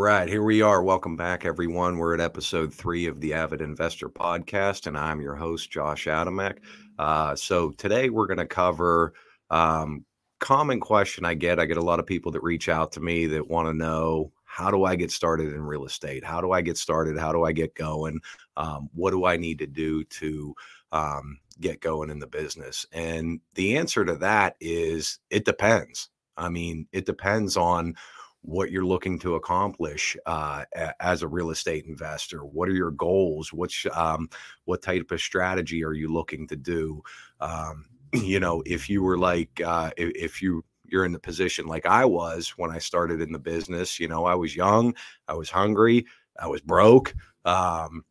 right, here we are. Welcome back, everyone. We're at episode three of the Avid Investor Podcast, and I'm your host, Josh Adamek. Uh, so today we're going to cover um, common question I get. I get a lot of people that reach out to me that want to know how do I get started in real estate? How do I get started? How do I get going? Um, what do I need to do to um, get going in the business? And the answer to that is it depends. I mean, it depends on what you're looking to accomplish uh, as a real estate investor. What are your goals? Which um, what type of strategy are you looking to do? Um, you know, if you were like uh, if, if you you're in the position like I was when I started in the business, you know, I was young, I was hungry, I was broke. Um,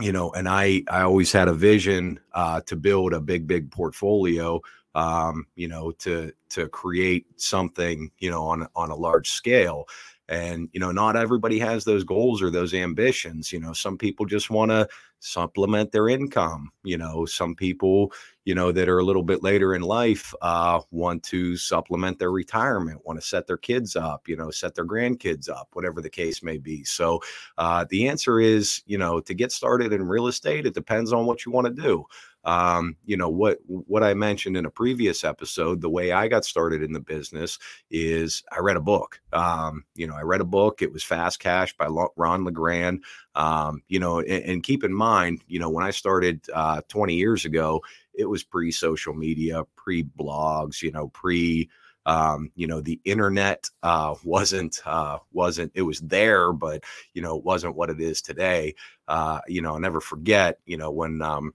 you know, and I I always had a vision uh, to build a big big portfolio um, you know, to to create something, you know, on on a large scale. And you know, not everybody has those goals or those ambitions. You know, some people just want to supplement their income. You know, some people, you know, that are a little bit later in life uh, want to supplement their retirement, want to set their kids up, you know, set their grandkids up, whatever the case may be. So uh, the answer is, you know, to get started in real estate, it depends on what you want to do um, you know what what I mentioned in a previous episode. The way I got started in the business is I read a book. Um, you know, I read a book. It was Fast Cash by Ron LeGrand. Um, you know, and, and, keep in mind, you know, when I started uh, 20 years ago, it was pre social media, pre blogs. You know, pre um, you know the internet uh, wasn't uh, wasn't it was there but you know it wasn't what it is today uh, you know i'll never forget you know when um,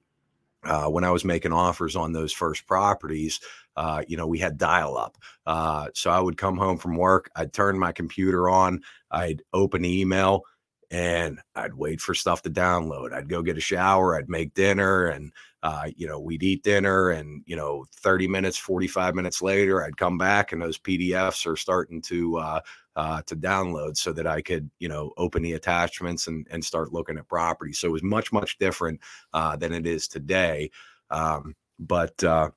uh, when I was making offers on those first properties, uh, you know, we had dial up. Uh, so I would come home from work, I'd turn my computer on, I'd open email, and I'd wait for stuff to download. I'd go get a shower, I'd make dinner, and uh, you know, we'd eat dinner, and you know, 30 minutes, 45 minutes later, I'd come back, and those PDFs are starting to uh, uh, to download so that I could, you know, open the attachments and and start looking at property. So it was much much different uh, than it is today. Um, but uh,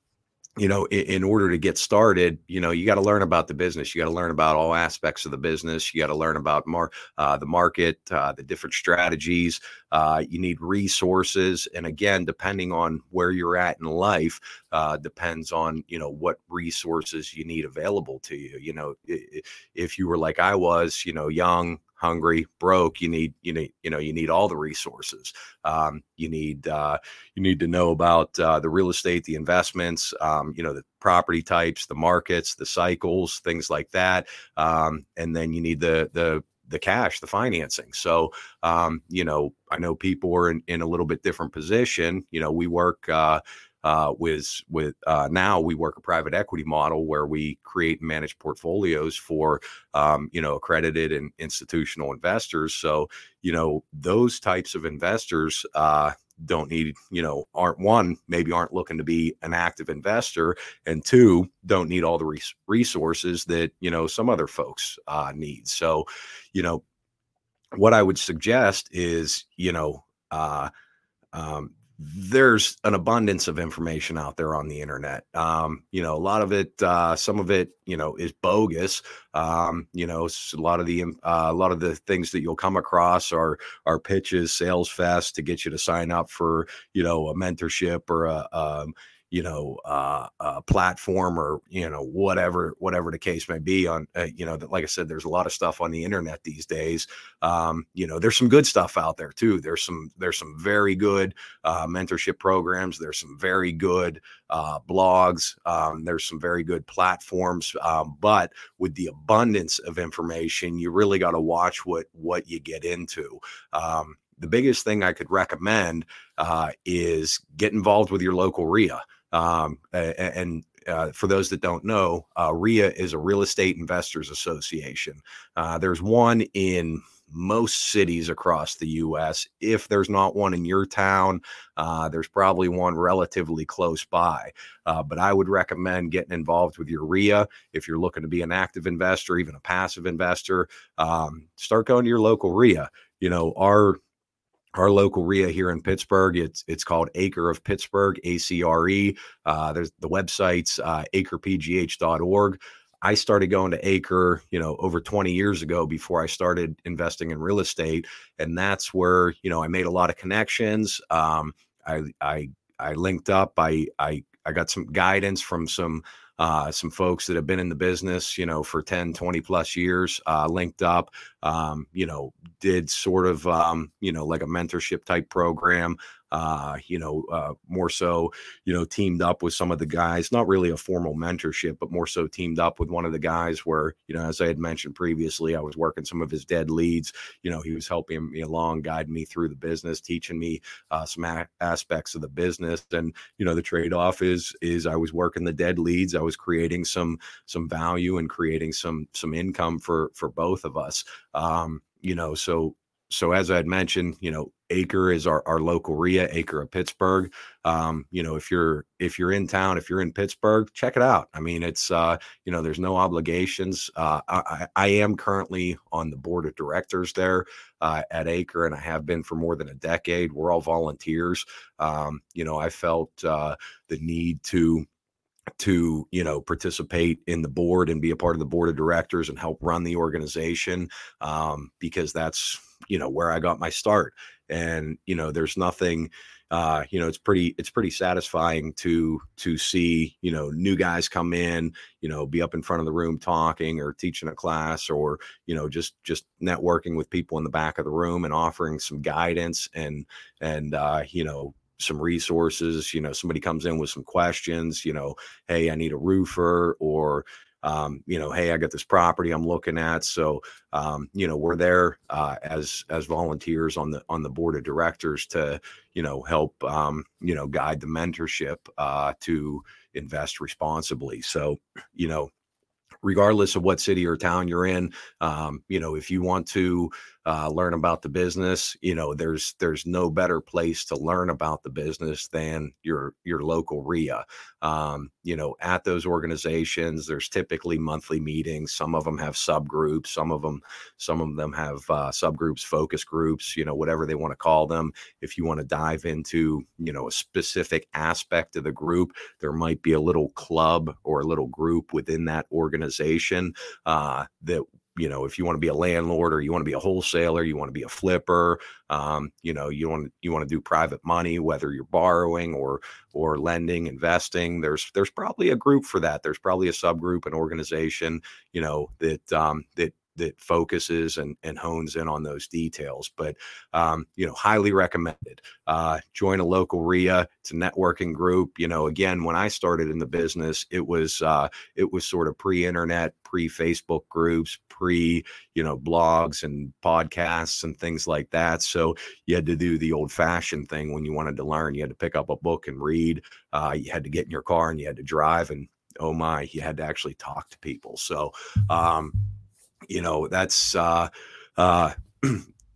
you know in, in, order to get started you know you got to learn about the business you got to learn about all aspects of the business you got to learn about uh, the market uh, the different strategies uh, you need resources and again depending on where you're at in life uh, depends on you know what resources you need available to you you know if you were like i was you know young hungry, broke, you need you need you know you need all the resources. Um, you need uh, you need to know about uh, the real estate, the investments, um, you know the property types, the markets, the cycles, things like that, um, and then you need the the the cash, the financing. So, um, you know, I know people are in, in a little bit different position. You know, we work, uh, uh, with with uh, now we work a private equity model where we create and manage portfolios for um, you know accredited and institutional investors. So you know those types of investors. Uh, don't need you know aren't one maybe aren't looking to be an active investor and two don't need all the res- resources that you know some other folks uh, need. So you know what i would suggest is you know uh, um, there's an abundance of information out there on the internet. Um, you know, a lot of it, uh, some of it, you know, is bogus. Um, you know, a lot of the uh, a lot of the things that you'll come across are are pitches, sales fest to get you to sign up for, you know, a mentorship or a um, you know uh, a platform or you know whatever whatever the case may be on uh, you know that like i said there's a lot of stuff on the internet these days. Um, you know there's some good stuff out there too. There's some there's some very good uh, mentorship programs. There's some very good uh, blogs. Um, there's some very good platforms. Um, but with the abundance of information you really got to watch what what you get into. Um, the biggest thing I could recommend uh, is get involved with your local REIA. Um, and uh, for those that don't know, uh, REIA is a Real Estate Investors Association. Uh, there's one in most cities across the U.S. If there's not one in your town, uh, there's probably one relatively close by. Uh, but I would recommend getting involved with your REIA if you're looking to be an active investor, even a passive investor. Um, start going to your local REIA. You know, our our local REIA here in Pittsburgh. It's it's called Acre of Pittsburgh, ACRE. Uh, there's the website's uh, acrepgh.org. I started going to Acre, you know, over 20 years ago before I started investing in real estate, and that's where you know I made a lot of connections. Um, I I I linked up. I I I got some guidance from some uh, some folks that have been in the business, you know, for 10, 20 plus years, uh, linked up, um, you know, did sort of, um, you know, like a mentorship type program uh, you know, uh, more so, you know, teamed up with some of the guys, not really a formal mentorship, but more so teamed up with one of the guys where, you know, as I had mentioned previously, I was working some of his dead leads. You know, he was helping me along, guiding me through the business, teaching me uh, some a- aspects of the business. And, you know, the trade off is, is I was working the dead leads. I was creating some, some value and creating some, some income for, for both of us. Um, you know, so so as I had mentioned, you know, Acre is our, our local REIA, Acre of Pittsburgh. Um, you know, if you're if you're in town, if you're in Pittsburgh, check it out. I mean, it's uh, you know, there's no obligations. Uh, I, I am currently on the board of directors there uh, at Acre, and I have been for more than a decade. We're all volunteers. Um, you know, I felt uh, the need to to you know participate in the board and be a part of the board of directors and help run the organization um, because that's you know where I got my start. And you know, there's nothing. Uh, you know, it's pretty it's pretty satisfying to to see you know new guys come in, you know, be up in front of the room talking or teaching a class or you know just just networking with people in the back of the room and offering some guidance and and uh, you know some resources you know somebody comes in with some questions you know hey i need a roofer or um, you know, hey, I got this property I'm looking at. So, um, you know, we're there uh, as as volunteers on the on the board of directors to, you know, help, um, you know, guide the mentorship uh, to invest responsibly. So, you know, regardless of what city or town you're in, um, you know, if you want to uh, learn about the business you know there's there's no better place to learn about the business than your your local REIA. Um, you know at those organizations there's typically monthly meetings. Some of them have subgroups some of them some of them have uh, subgroups focus groups you know whatever they want to call them. If you want to dive into you know a specific aspect of the group there might be a little club or a little group within that organization uh, that you know if you want to be a landlord or you want to be a wholesaler you want to be a flipper um, you know you want you want to do private money whether you're borrowing or or lending investing there's there's probably a group for that. There's probably a subgroup an organization you know that um, that that focuses and, and hones in on those details. But um, you know, highly recommended. Uh, join a local REIA. It's a networking group. You know, again, when I started in the business, it was uh, it was sort of pre-internet, pre-Facebook groups, pre you know blogs and podcasts and things like that. So you had to do the old-fashioned thing when you wanted to learn. You had to pick up a book and read. Uh, you had to get in your car and you had to drive and oh my, you had to actually talk to people. So um, you know that's uh, uh,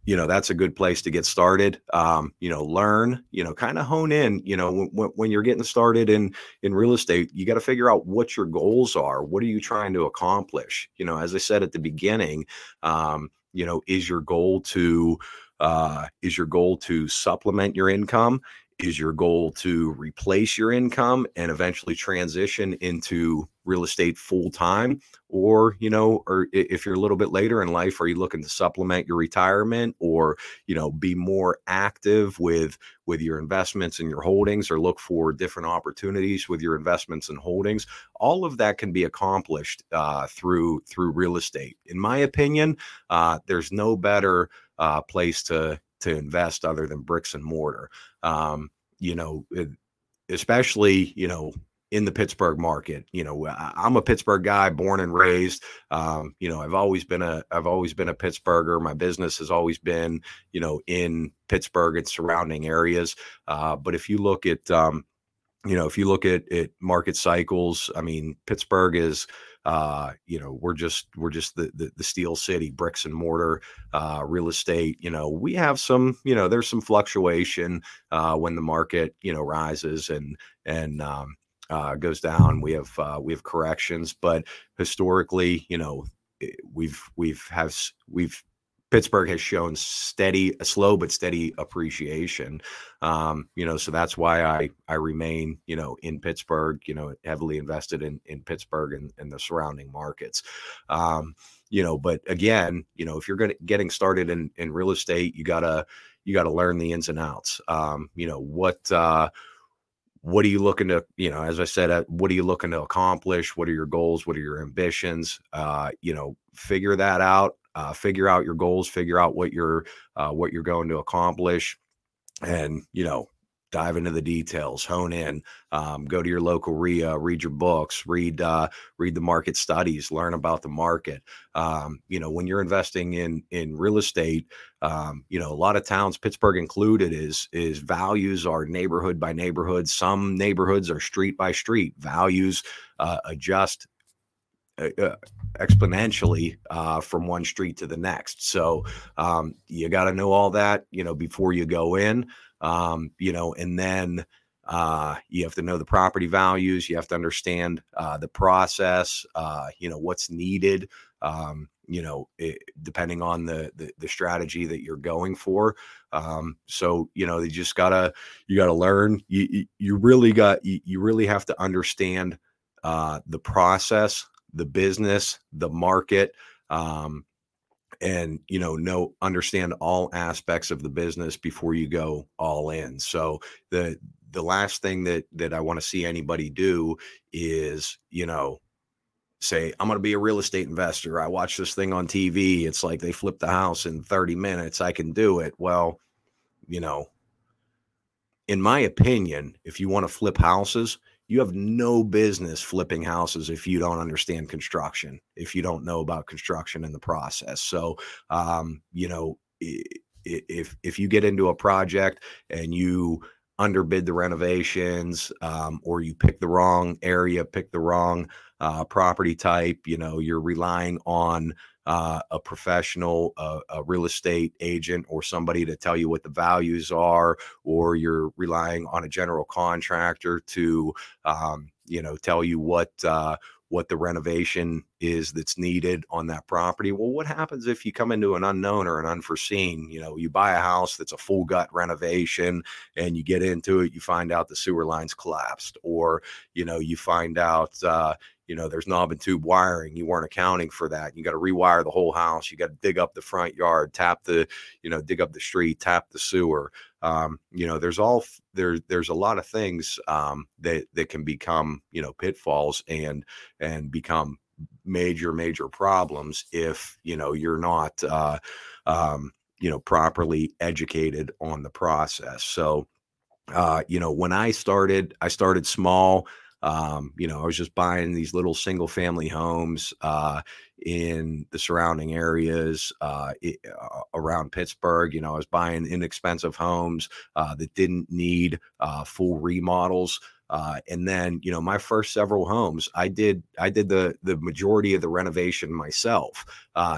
you know that's a good place to get started um, you know learn you know kind of hone in you know when, when you're getting started in in real estate you got to figure out what your goals are. What are you trying to accomplish? You know as i said at the beginning um, you know is your goal to uh, is your goal to supplement your income is your goal to replace your income and eventually transition into real estate full time or you know or if you're a little bit later in life are you looking to supplement your retirement or you know be more active with with your investments and your holdings or look for different opportunities with your investments and holdings? All of that can be accomplished uh, through through real estate. In my opinion uh, there's no better uh, place to to invest other than bricks and mortar. Um, you know, it, especially you know in the Pittsburgh market. You know, I'm a Pittsburgh guy, born and raised. Um, you know, I've always been a I've always been a Pittsburgher. My business has always been you know in Pittsburgh and surrounding areas. Uh, but if you look at um, you know, if you look at, at market cycles, I mean, Pittsburgh is uh, you know, we're just we're just the, the, the steel city, bricks and mortar, uh, real estate. You know, we have some, you know, there's some fluctuation uh, when the market, you know, rises and and um, uh, goes down. We have uh, we have corrections, but historically, you know, we've we've have we've Pittsburgh has shown steady, slow but steady appreciation. Um, you know, so that's why I I remain, you know, in Pittsburgh. You know, heavily invested in in Pittsburgh and, and the surrounding markets. Um, you know, but again, you know, if you're gonna getting started in in real estate, you gotta you gotta learn the ins and outs. Um, you know what. Uh, what are you looking to you know as i said uh, what are you looking to accomplish what are your goals what are your ambitions uh, you know figure that out uh, figure out your goals, figure out what you're uh, what you're going to accomplish, and you know dive into the details, hone in, um, go to your local REIA, read your books, read uh, read the market studies, learn about the market. Um, you know, when you're investing in in real estate, um, you know, a lot of towns, Pittsburgh included, is is values are neighborhood by neighborhood. Some neighborhoods are street by street. Values uh, adjust uh, uh, exponentially uh, from one street to the next. So um, you got to know all that, you know, before you go in, um, you know, and then uh, you have to know the property values. You have to understand uh, the process, you know, what's needed. Um, you know, it, depending on the, the, the strategy that you're going for. Um, so you know, you just gotta you gotta learn. You you, you really got you, you really have to understand uh, the process the business, the market, um, and you know know understand all aspects of the business before you go all in. So the the last thing that that I want to see anybody do is you know say i'm going to be a real estate investor. I watch this thing on tv it's like they flip the house in 30 minutes. I can do it. Well you know in my opinion if you want to flip houses you have no business flipping houses if you don't understand construction, if you don't know about construction in the process. So, um, you know, if if you get into a project and you underbid the renovations um, or you pick the wrong area, pick the wrong uh, property type, you know, you're relying on uh, a professional, uh, a real estate agent, or somebody to tell you what the values are, or you're relying on a general contractor to, um, you know, tell you what uh, what the renovation is that's needed on that property. Well, what happens if you come into an unknown or an unforeseen? You know, you buy a house that's a full gut renovation and you get into it, you find out the sewer lines collapsed, or, you know, you find out, uh, you know, there's knob and tube wiring. You weren't accounting for that. You got to rewire the whole house. You got to dig up the front yard, tap the, you know, dig up the street, tap the sewer. Um, you know, there's all there. There's a lot of things um, that that can become, you know, pitfalls and and become major major problems if you know you're not uh, um, you know properly educated on the process so uh, you know when i started i started small um, you know i was just buying these little single family homes uh, in the surrounding areas uh, it, uh, around pittsburgh you know i was buying inexpensive homes uh, that didn't need uh, full remodels uh, and then, you know, my first several homes, I did I did the the majority of the renovation myself,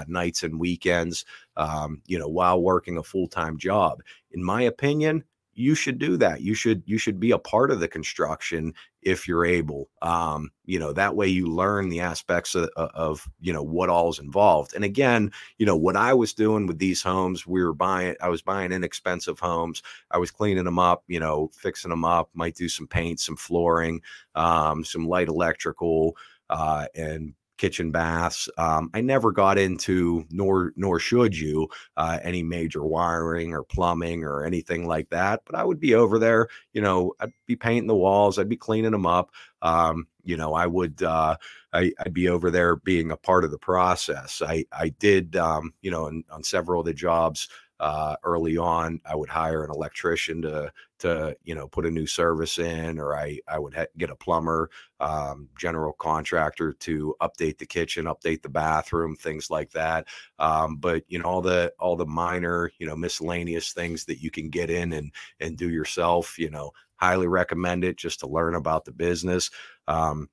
nights and weekends, um, you know, while working a full time job. In my opinion, you should do that. You should you should be a part of the construction if you're able. Um, you know, that way you learn the aspects of, of you know what all is involved. And again, you know, what I was doing with these homes, we were buying. I was buying inexpensive homes. I was cleaning them up. You know, fixing them up. Might do some paint, some flooring, um, some light electrical. Uh, and kitchen baths. Um, I never got into, nor nor should you, uh, any major wiring or plumbing or anything like that. But I would be over there. You know, I'd be painting the walls. I'd be cleaning them up. Um, you know, I would. Uh, I, would be over there being a part of the process. I I did. Um, you know, on, on several of the jobs uh, early on, I would hire an electrician to to you know put a new service in, or I I would ha- get a plumber, um, general contractor to update the kitchen, update the bathroom, things like that. Um, but you know all the all the minor you know miscellaneous things that you can get in and and do yourself. You know, highly recommend it just to learn about the business. Um,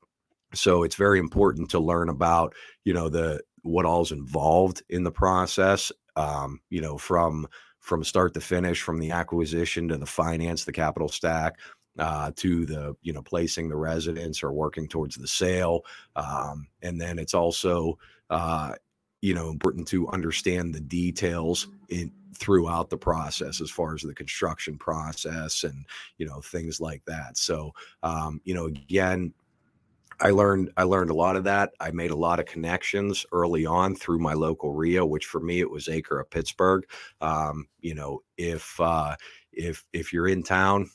so it's very important to learn about you know the what all's involved in the process um, you know, from from start to finish, from the acquisition to the finance, the capital stack, uh, to the you know placing the residence or working towards the sale, um, and then it's also uh, you know important to understand the details in throughout the process as far as the construction process and you know things like that. So um, you know again I learned I learned a lot of that. I made a lot of connections early on through my local REIA, which for me it was Acre of Pittsburgh. Um, you know, if uh, if if you're in town,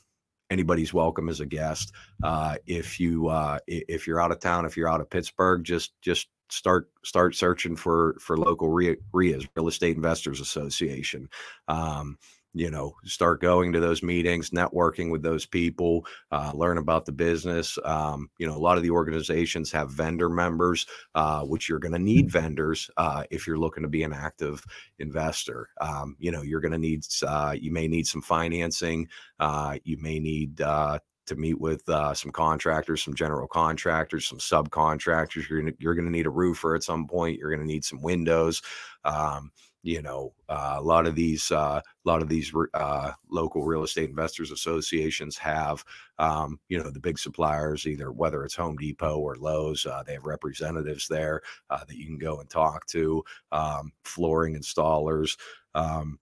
anybody's welcome as a guest. Uh, if you uh, if you're out of town, if you're out of Pittsburgh, just just start start searching for for local REIAs, Real Estate Investors Association. Um, you know start going to those meetings networking with those people uh, learn about the business um, you know a lot of the organizations have vendor members uh, which you're going to need vendors uh, if you're looking to be an active investor um, you know you're going to need uh, you may need some financing uh, you may need uh, to meet with uh, some contractors, some general contractors, some subcontractors. You're gonna, you're going to need a roofer at some point. You're going to need some windows. Um, you know, uh, a lot of these, uh, a lot of these uh, local real estate investors associations have, um, you know, the big suppliers, either whether it's Home Depot or Lowe's. Uh, they have representatives there uh, that you can go and talk to. Um, flooring installers. Um,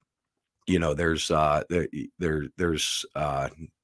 you know, there's uh, there, there there's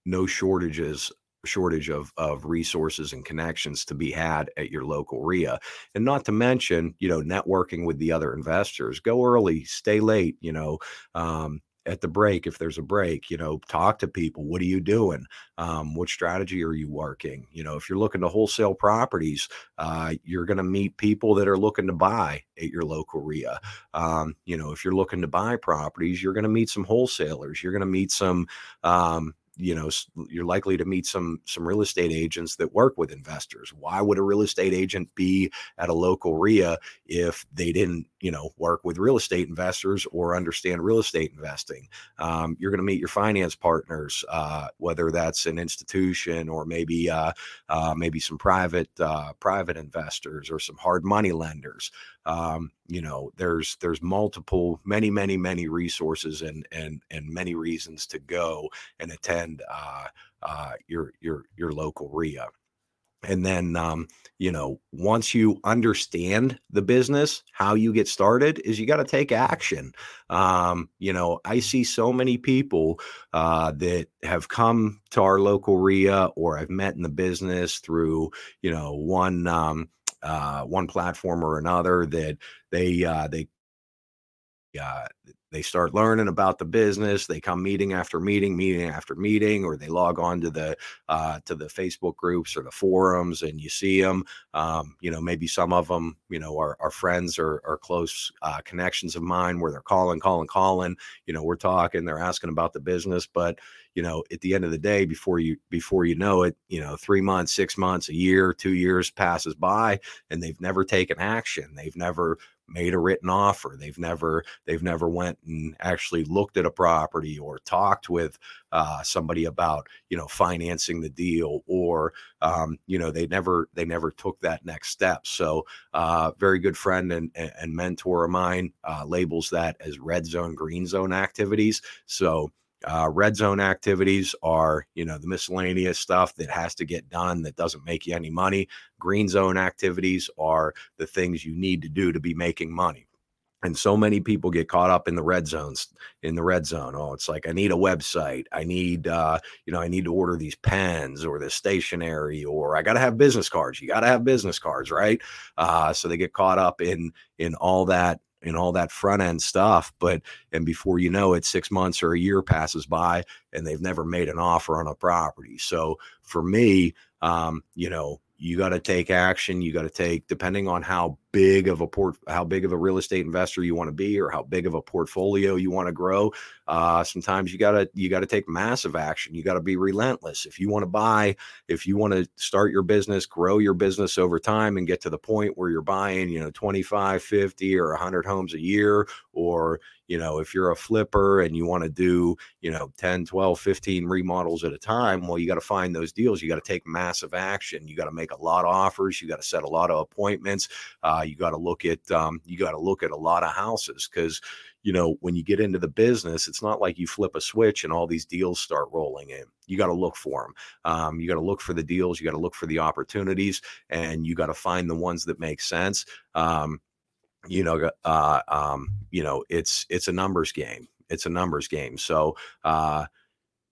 no shortages shortage of of resources and connections to be had at your local REIA. And not to mention, you know, networking with the other investors. Go early, stay late, you know. Um, at the break, if there's a break, you know, talk to people. What are you doing? Um, what strategy are you working? You know, if you're looking to wholesale properties, uh, you're going to meet people that are looking to buy at your local REIA. Um, you know, if you're looking to buy properties, you're going to meet some wholesalers. You're going to meet some, um, you know you're likely to meet some some real estate agents that work with investors. Why would a real estate agent be at a local REIA if they didn't you know work with real estate investors or understand real estate investing? Um, you're going to meet your finance partners uh, whether that's an institution or maybe uh, uh, maybe some private uh, private investors or some hard money lenders um, you know there's there's multiple many many many resources and and and many reasons to go and attend uh, uh, your your your local REIA. And then um, you know once you understand the business how you get started is you got to take action. Um, you know i see so many people uh, that have come to our local REIA or i've met in the business through you know one um, uh, one platform or another that they uh, they uh, they start learning about the business they come meeting after meeting meeting after meeting or they log on to the uh, to the facebook groups or the forums and you see them um, you know maybe some of them you know are, are friends or, close uh, connections of mine where they're calling calling calling you know we're talking they're asking about the business but you know at the end of the day before you before you know it you know three months six months a year two years passes by and they've never taken action. They've never made a written offer. They've never they've never went and actually looked at a property or talked with uh, somebody about you know financing the deal or um, you know they never they never took that next step. So uh, very good friend and, and mentor of mine uh, labels that as red zone green zone activities. So uh, red zone activities are, you know, the miscellaneous stuff that has to get done that doesn't make you any money. Green zone activities are the things you need to do to be making money. And so many people get caught up in the red zones, in the red zone. Oh, it's like I need a website. I need, uh, you know, I need to order these pens or the stationery, or I got to have business cards. You got to have business cards, right? Uh, so they get caught up in in all that and all that front end stuff. But and before you know it, six months or a year passes by and they've never made an offer on a property. So for me, um, you know, you got to take action. You got to take, depending on how big of a port, how big of a real estate investor you want to be, or how big of a portfolio you want to grow. Uh, sometimes you gotta you gotta take massive action. You got to be relentless. If you want to buy, if you want to start your business, grow your business over time, and get to the point where you're buying, you know, 25, 50, or 100 homes a year, or you know if you're a flipper and you want to do you know 10 12 15 remodels at a time well you got to find those deals you got to take massive action you got to make a lot of offers you got to set a lot of appointments uh, you got to look at um, you got to look at a lot of houses because you know when you get into the business it's not like you flip a switch and all these deals start rolling in you got to look for them um, you got to look for the deals you got to look for the opportunities and you got to find the ones that make sense um, you know, uh, um, you know, it's it's a numbers game. It's a numbers game. So uh,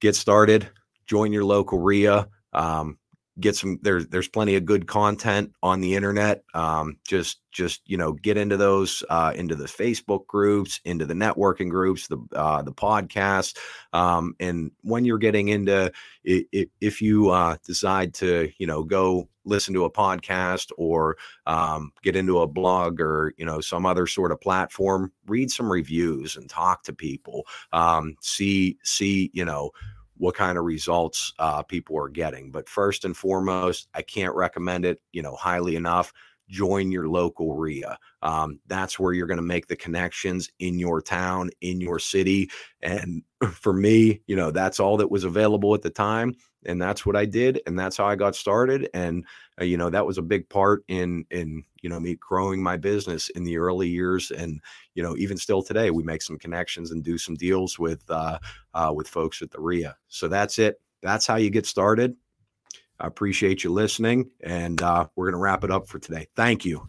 get started. Join your local REIA. Um, get some there's there's plenty of good content on the internet um, just just you know get into those uh, into the facebook groups into the networking groups the uh, the podcast um, and when you're getting into it, if you uh, decide to you know go listen to a podcast or um, get into a blog or you know some other sort of platform read some reviews and talk to people um, see see you know what kind of results uh, people are getting. But first and foremost, I can't recommend it, you know, highly enough. Join your local REIA. Um, that's where you're going to make the connections in your town, in your city. And for me, you know, that's all that was available at the time and that's what I did, and that's how I got started. And uh, you know, that was a big part in in you know me growing my business in the early years. And you know, even still today, we make some connections and do some deals with uh, uh, with folks at the REIA. So that's it. That's how you get started. I appreciate you listening, and uh, we're going to wrap it up for today. Thank you.